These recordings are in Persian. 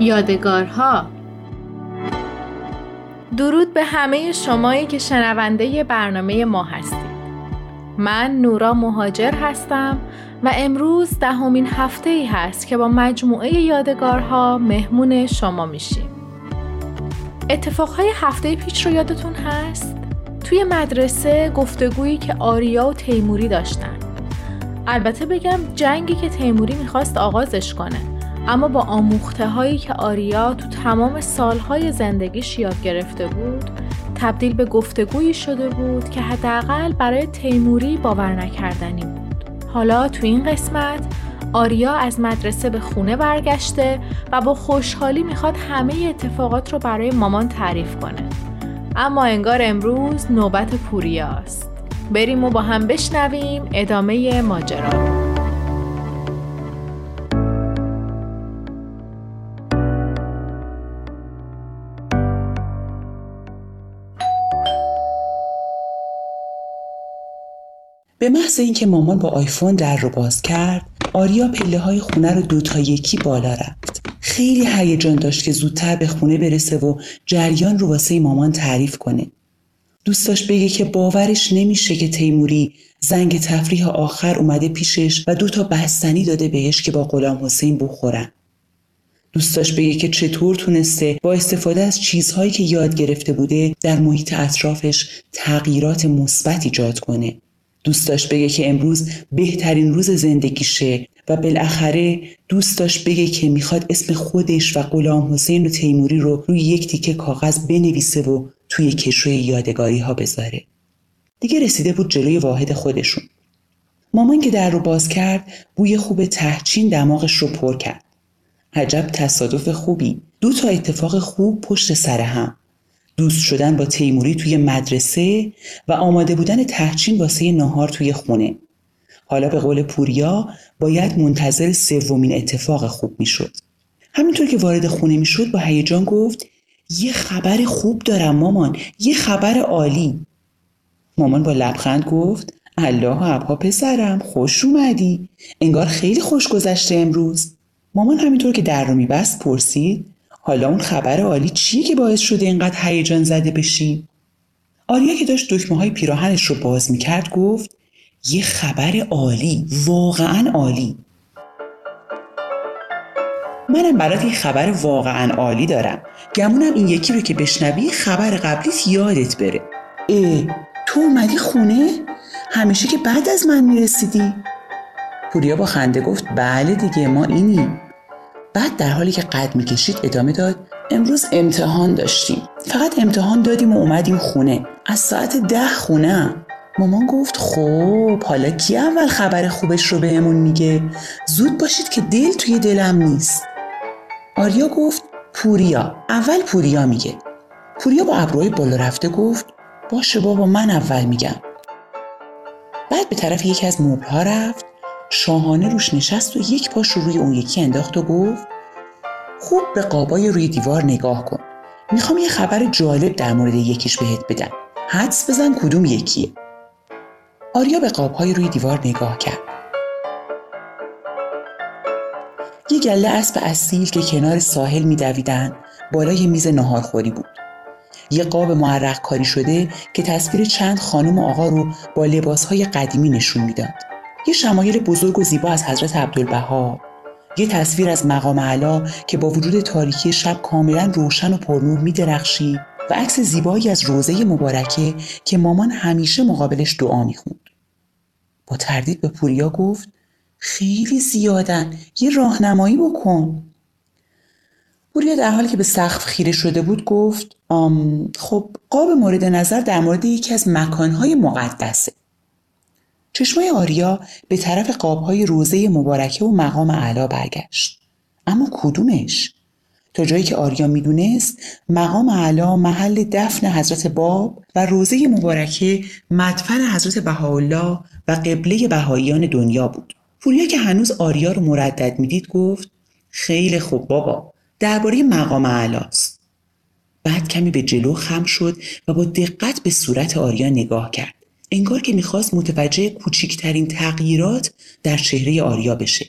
یادگارها. درود به همه شمایی که شنونده برنامه ما هستید. من نورا مهاجر هستم و امروز دهمین هفته ای هست که با مجموعه یادگارها مهمون شما میشیم. اتفاقهای هفته پیچ رو یادتون هست؟ توی مدرسه گفتگویی که آریا و تیموری داشتن. البته بگم جنگی که تیموری می‌خواست آغازش کنه. اما با آموخته هایی که آریا تو تمام سالهای زندگیش یاد گرفته بود تبدیل به گفتگویی شده بود که حداقل برای تیموری باور نکردنی بود. حالا تو این قسمت آریا از مدرسه به خونه برگشته و با خوشحالی می‌خواد همه اتفاقات رو برای مامان تعریف کنه. اما انگار امروز نوبت پوریاست. بریم و با هم بشنویم ادامه ماجرا. به محض اینکه مامان با آیفون در رو باز کرد آریا پله های خونه رو دو تا یکی بالا رفت. خیلی هیجان داشت که زودتر به خونه برسه و جریان رو واسه مامان تعریف کنه. دوست داشت بگه که باورش نمیشه که تیموری زنگ تفریح آخر اومده پیشش و دو تا بستنی داده بهش که با غلام حسین بخورن. دوست داشت بگه که چطور تونسته با استفاده از چیزهایی که یاد گرفته بوده در محیط اطرافش تغییرات مثبت ایجاد کنه. دوست داشت بگه که امروز بهترین روز زندگیشه و بالاخره دوست داشت بگه که می‌خواد اسم خودش و غلام حسین و تیموری رو روی یک تیکه کاغذ بنویسه و توی کشوی یادگاری ها بذاره. دیگه رسیده بود جلوی واحد خودشون. مامان که در رو باز کرد بوی خوب تهچین دماغش رو پر کرد. عجب تصادف خوبی. دو تا اتفاق خوب پشت سر هم. دوست شدن با تیموری توی مدرسه و آماده بودن تهچین واسه ناهار توی خونه. حالا به قول پوریا باید منتظر سومین اتفاق خوب می‌شد. همینطور که وارد خونه می‌شد با هیجان گفت یه خبر خوب دارم مامان یه خبر عالی مامان با لبخند گفت الله ابها پسرم خوش اومدی انگار خیلی خوش گذشته امروز مامان همینطور که در رو میبست پرسید حالا اون خبر عالی چیه که باعث شده اینقدر هیجان زده بشی آریا که داشت دکمه های پیراهنش رو باز می‌کرد گفت یه خبر عالی واقعا عالی. منم برات یه خبر واقعا عالی دارم. گمونم این یکی رو که بشنوی خبر قبلیت یادت بره. اه تو اومدی خونه؟ همیشه که بعد از من می‌رسیدی؟ پوریا با خنده گفت بله دیگه ما اینیم. بعد در حالی که قد می‌کشید ادامه داد امروز امتحان داشتیم. فقط امتحان دادیم و اومدیم خونه. از ساعت ده خونه مامان گفت خب حالا کی اول خبر خوبش رو بهمون میگه؟ زود باشید که دل توی دلم نیست. آریا گفت پوریا. اول پوریا میگه. پوریا با ابروهای بالا رفته گفت باشه بابا من اول میگم. بعد به طرف یکی از مبلها رفت. شاهانه روش نشست و یک پاش رو روی اون یکی انداخت و گفت خوب به قابای روی دیوار نگاه کن. می‌خوام یه خبر جالب در مورد یکیش بهت بدم. حدس بزن کدوم یکیه. آریا به قابهای روی دیوار نگاه کرد. یه گله اسب اصیل که کنار ساحل میدویدن بالای میز ناهارخوری بود. یه قاب معرق کاری شده که تصویر چند خانم و آقا رو با لباسهای قدیمی نشون می‌داد. یه شمایل بزرگ و زیبا از حضرت عبدالبها. یه تصویر از مقام علا که با وجود تاریکی شب کاملا روشن و پرنور میدرخشید و عکس زیبایی از روزه مبارکه که مامان همیشه مقابلش دعا می‌خوند. با تردید به پوریا گفت خیلی زیادن یه راهنمایی بکن. پوریا در حالی که به سقف خیره شده بود گفت آم خب قاب مورد نظر در مورد یکی از مکانهای مقدسه. چشمای آریا به طرف قابهای روزه مبارکه و مقام علا برگشت. اما کدومش؟ تا جایی که آریا می‌دونست مقام علا محل دفن حضرت باب و روزه مبارکه مدفن حضرت بهاءالله و قبله بهاییان دنیا بود. پوریا که هنوز آریا رو مردد می‌دید گفت خیلی خوب بابا درباره مقام علاست بعد کمی به جلو خم شد و با دقت به صورت آریا نگاه کرد. انگار که می‌خواست متوجه کوچکترین تغییرات در چهره آریا بشه.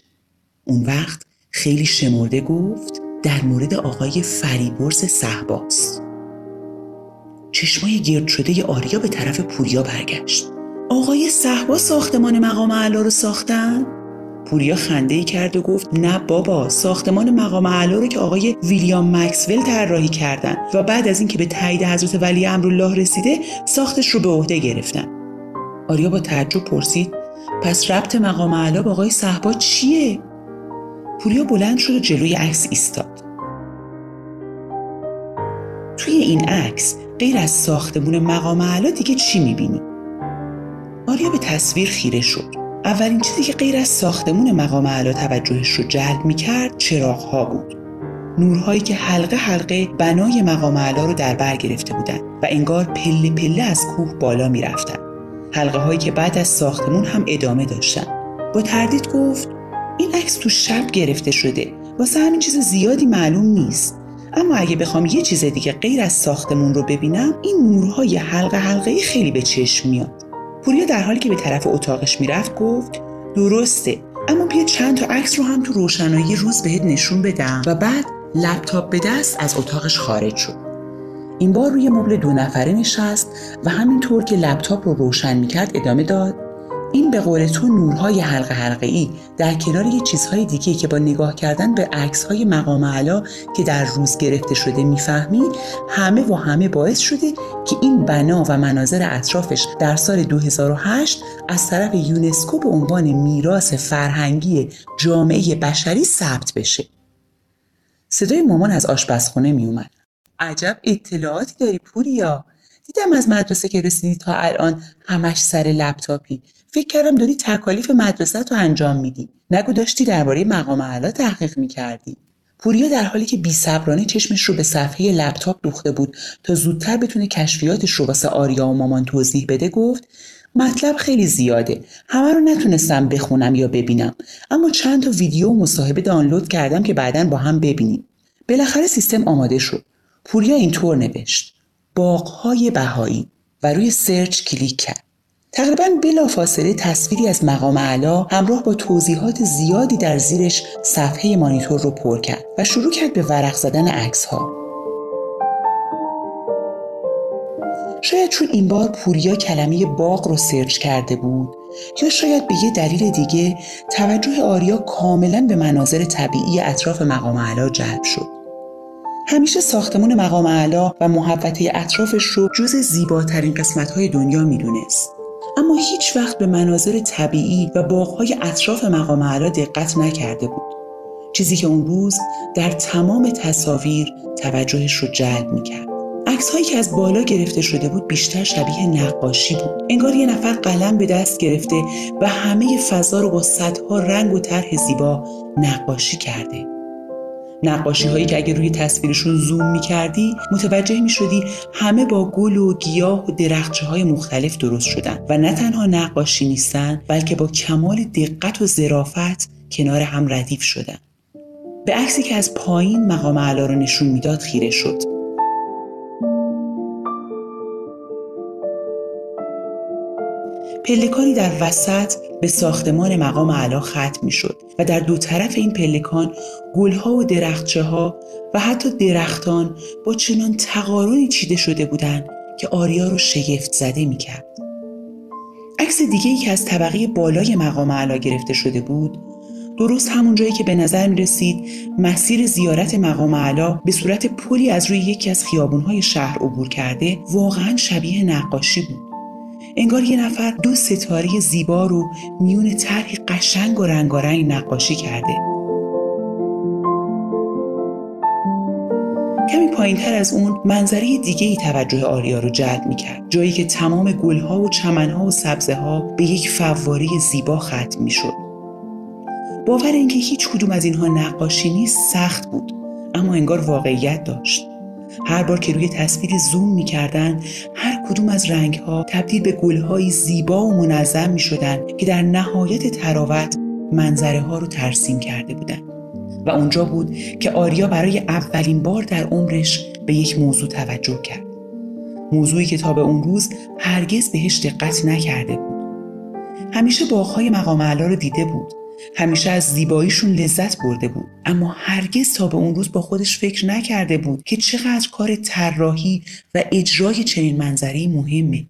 اون وقت خیلی شمرده گفت در مورد آقای فریبرز صحباست چشمای گرد شده آریا به طرف پوریا برگشت. آقای صحبا ساختمان مقام علا رو ساختن؟ پوریا خنده ای کرد و گفت نه بابا ساختمان مقام علا رو که آقای ویلیام مکسول طراحی کردن و بعد از اینکه به تایید حضرت ولی امرالله رسیده ساختش رو به عهده گرفتن. آریا با تعجب پرسید پس ربط مقام علا با آقای صحبا چیه؟ پوریا بلند شد و جلوی عکس ایستاد. توی این عکس غیر از ساختمون مقام علا دیگه چی می‌بینی؟ آریا به تصویر خیره شد. اولین چیزی که غیر از ساختمون مقام علا توجهش رو جلب می‌کرد چراغها بود. نورهایی که حلقه حلقه بنای مقام علا رو در بر گرفته بودند و انگار پله پله از کوه بالا می‌رفتن. حلقه هایی که بعد از ساختمون هم ادامه داشتن. با تردید گفت این عکس تو شب گرفته شده. واسه همین چیز زیادی معلوم نیست. اما اگه بخوام یه چیز دیگه غیر از ساختمون رو ببینم این نورهای حلقه حلقه خیلی به چشم میاد. پوریا در حالی که به طرف اتاقش می‌رفت گفت درسته. اما بیا چند تا عکس رو هم تو روشنایی روز بهت نشون بدم. و بعد لپتاپ به دست از اتاقش خارج شد. این بار روی مبل دو نفره نشست و همینطور که لپتاپ رو روشن می‌کرد ادامه داد. این به قول تو نورهای حلقه حلقه ای در کنار یه چیزهای دیگه که با نگاه کردن به عکس های مقام علا که در روز گرفته شده می‌فهمی همه و همه باعث شده که این بنا و مناظر اطرافش در سال 2008 از طرف یونسکو به عنوان میراث فرهنگی جامعه بشری ثبت بشه. صدای مامان از آشپزخونه میومد عجب اطلاعاتی داری پوریا؟ دیدم از مدرسه که رسیدی تا الان همش سر لپتاپی. فکر کردم داری تکالیف مدرسه رو انجام میدی. نگو داشتی درباره مقام اعلا تحقیق می‌کردی. پوریا در حالی که بیصبرانه چشمش رو به صفحه لپتاپ دوخته بود تا زودتر بتونه کشفیاتش رو واسه آریا و مامان توضیح بده گفت مطلب خیلی زیاده. همه رو نتونستم بخونم یا ببینم. اما چند تا ویدیو و مصاحبه دانلود کردم که بعدا با هم ببینیم. بالاخره سیستم آماده شد. پوریا اینطور نوشت باغهای بهایی و روی search کلیک کرد تقریبا بلافاصله تصویری از مقام اعلی همراه با توضیحات زیادی در زیرش صفحه مانیتور رو پر کرد و شروع کرد به ورق زدن عکس ها. شاید چون این بار پوریا کلمه باغ رو search کرده بود یا شاید به یه دلیل دیگه توجه آریا کاملا به مناظر طبیعی اطراف مقام علا جلب شد. همیشه ساختمون مقام علا و محوطه اطرافش رو جز زیباترین قسمتهای دنیا می‌دونست. اما هیچ وقت به مناظر طبیعی و باغهای اطراف مقام علا دقت نکرده بود. چیزی که اون روز در تمام تصاویر توجهش رو جلب می‌کرد. عکس هایی که از بالا گرفته شده بود بیشتر شبیه نقاشی بود. انگار یه نفر قلم به دست گرفته و همه فضا رو با صدها رنگ و طرح زیبا نقاشی کرده. نقاشی هایی که اگر روی تصویرشون زوم می کردی متوجه می شدی همه با گل و گیاه و درخچه های مختلف درست شدن. و نه تنها نقاشی نیستن بلکه با کمال دقت و ظرافت کنار هم ردیف شدن. به عکسی که از پایین مقام علا رو نشون می‌داد خیره شد. پلکانی در وسط به ساختمان مقام علا ختم می شد و در دو طرف این پلکان گلها و درختچه ها و حتی درختان با چنان تقارنی چیده شده بودند که آریا رو شگفت زده می کرد. عکس دیگه ای که از طبقه بالای مقام علا گرفته شده بود درست همون جایی که به نظر می رسید مسیر زیارت مقام علا به صورت پلی از روی یکی از خیابونهای شهر عبور کرده واقعا شبیه نقاشی بود. انگار یه نفر دو ستاره زیبا رو میون طرحی قشنگ و رنگارنگ نقاشی کرده. کمی پایین تر از اون منظره دیگه ای توجه آریا رو جلب می کرد جایی که تمام گلها و چمنها و سبزه ها به یک فواره زیبا ختم می شد باور اینکه هیچ کدوم از اینها نقاشی نیست سخت بود اما انگار واقعیت داشت. هر بار که روی تصویر زوم می کردن هر کدوم از رنگ ها تبدیل به گل زیبا و منظم می شدن که در نهایت تراوت منظره ها رو ترسیم کرده بودند. و اونجا بود که آریا برای اولین بار در عمرش به یک موضوع توجه کرد. موضوعی که تا به اون روز هرگز بهش دقت نکرده بود. همیشه باغهای مقام علا رو دیده بود همیشه از زیباییشون لذت برده بود. اما هرگز تا به اون روز با خودش فکر نکرده بود که چقدر کار طراحی و اجرای چنین منظری مهمه.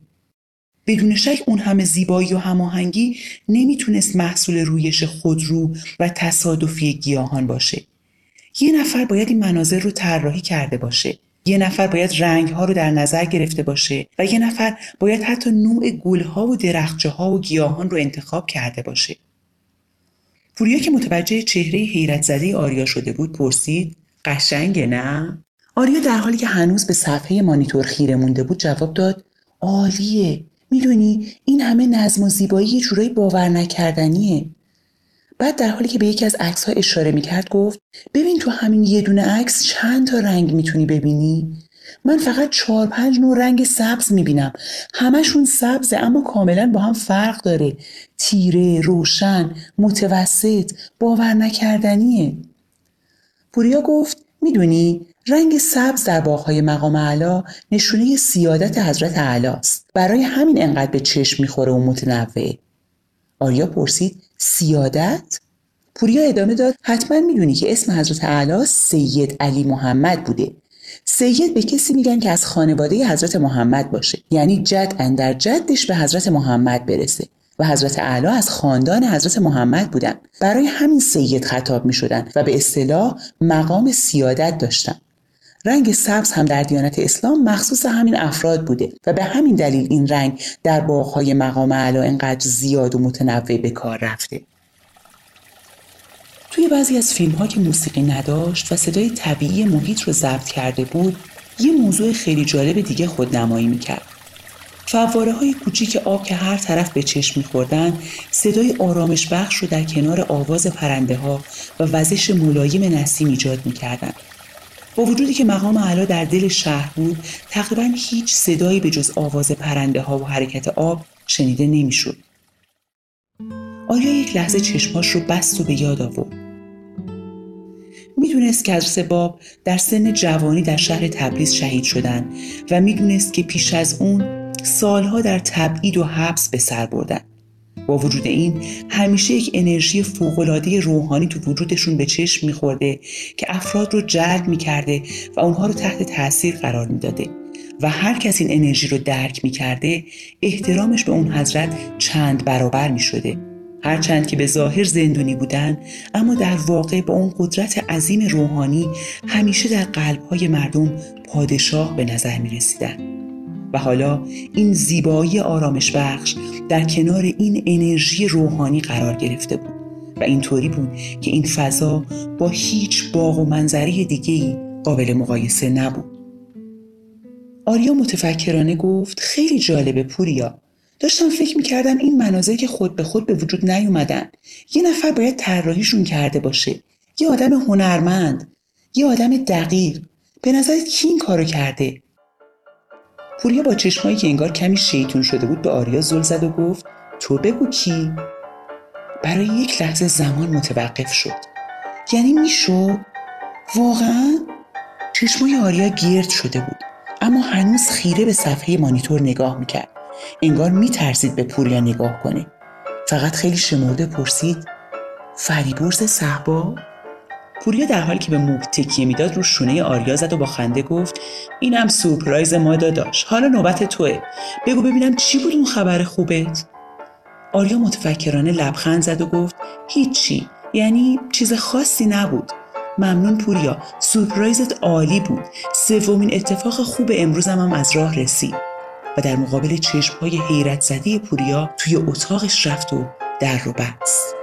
بدون شک اون همه زیبایی و هماهنگی نمی‌تونست محصول رویش خودرو و تصادفی گیاهان باشه. یه نفر باید این مناظر رو طراحی کرده باشه. یه نفر باید رنگ ها رو در نظر گرفته باشه و یه نفر باید حتی نوع گل ها و درخچه ها و گیاهان رو انتخاب کرده باشه. پوریا که متوجه چهره حیرت زده آریا شده بود پرسید قشنگه نه؟ آریا در حالی که هنوز به صفحه مانیتور خیره مونده بود جواب داد عالیه. می‌دونی این همه نظم و زیبایی یه جورایی باور نکردنیه. بعد در حالی که به یکی از عکس ها اشاره می‌کرد گفت ببین تو همین یه دونه عکس چند تا رنگ می‌تونی ببینی؟ من فقط چهار پنج نوع رنگ سبز می‌بینم. همشون سبزه اما کاملا با هم فرق داره. تیره، روشن، متوسط، باور نکردنیه پوریا گفت می‌دونی رنگ سبز در باغهای مقام علا نشونه سیادت حضرت است. برای همین انقدر به چشم می‌خوره و متنوعه آریا پرسید سیادت؟ پوریا ادامه داد حتما می‌دونی که اسم حضرت اعلی سید علی محمد بوده. سید به کسی میگن که از خانواده حضرت محمد باشه. یعنی جد اندر جدش به حضرت محمد برسه. و حضرت اعلی از خاندان حضرت محمد بودن. برای همین سید خطاب می شدن و به اصطلاح مقام سیادت داشتن. رنگ سبز هم در دیانت اسلام مخصوص همین افراد بوده. و به همین دلیل این رنگ در باغهای مقام علا انقدر زیاد و متنوع به کار رفته. توی بعضی از فیلم ها که موسیقی نداشت و صدای طبیعی محیط رو ضبط کرده بود یه موضوع خیلی جالب دیگه خودنمایی می‌کرد. فواره های کوچیک آب که هر طرف به چشم میخوردن صدای آرامش بخش رو در کنار آواز پرنده ها و وزش ملایم نسیم ایجاد می‌کردند با وجودی که مقام علا در دل شهر بود تقریبا هیچ صدایی به جز آواز پرنده ها و حرکت آب شنیده نمی‌شد. آیا یک لحظه چشماش رو بست و به یاد آورد؟ می‌دونست که حضرت باب در سن جوانی در شهر تبریز شهید شدند و می‌دونست که پیش از اون سالها در تبعید و حبس به سر بردن. با وجود این همیشه یک انرژی فوقالعاده روحانی تو وجودشون به چشم میخورده که افراد رو جلب می‌کرده و اونها رو تحت تاثیر قرار می‌داده و هر کس این انرژی رو درک می‌کرده احترامش به اون حضرت چند برابر می‌شده. هرچند که به ظاهر زندونی بودن اما در واقع با اون قدرت عظیم روحانی همیشه در قلبهای مردم پادشاه به نظر می رسیدن. و حالا این زیبایی آرامش بخش در کنار این انرژی روحانی قرار گرفته بود و اینطوری بود که این فضا با هیچ باغ و منظری دیگه قابل مقایسه نبود. آریا متفکرانه گفت خیلی جالبه پوریا داشتم فکر می‌کردم این مناظر که خود به خود به وجود نیومدن یه نفر باید طراحیشون کرده باشه. یه آدم هنرمند یه آدم دقیق. به نظرت کی این کارو کرده؟ پوریا با چشمایی که انگار کمی شیطون شده بود به آریا زل زد و گفت تو بگو کی؟ برای یک لحظه زمان متوقف شد. یعنی می‌شد واقعا؟ چشمای آریا گرد شده بود اما هنوز خیره به صفحه مانیتور نگاه می‌کرد. انگار میترسید به پوریا نگاه کنه. فقط خیلی شمرده پرسید فریبرز صحبا پوریا در حالی که به موب تکیه می‌داد رو شونه آریا زد و با خنده گفت اینم سورپرایز ما داداش. حالا نوبت توه. بگو ببینم چی بود اون خبر خوبت؟ آریا متفکرانه لبخند زد و گفت هیچی. یعنی چیز خاصی نبود. ممنون پوریا. سورپرایزت عالی بود. سومین اتفاق خوب امروزم هم از راه رسید. و در مقابل چشمهای حیرت زده‌ی پوریا توی اتاقش رفت و در رو بست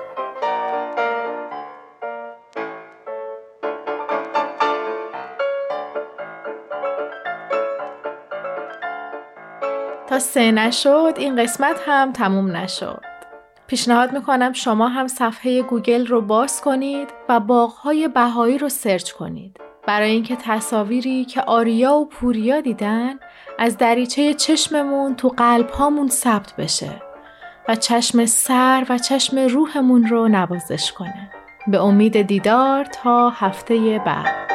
تا سه نشد این قسمت هم تموم نشد. پیشنهاد می‌کنم شما هم صفحه گوگل رو باز کنید و باغهای بهایی رو search کنید. برای اینکه تصاویری که آریا و پوریا دیدن از دریچه چشممون تو قلب هامون ثبت بشه و چشم سر و چشم روحمون رو نوازش کنه. به امید دیدار تا هفته بعد.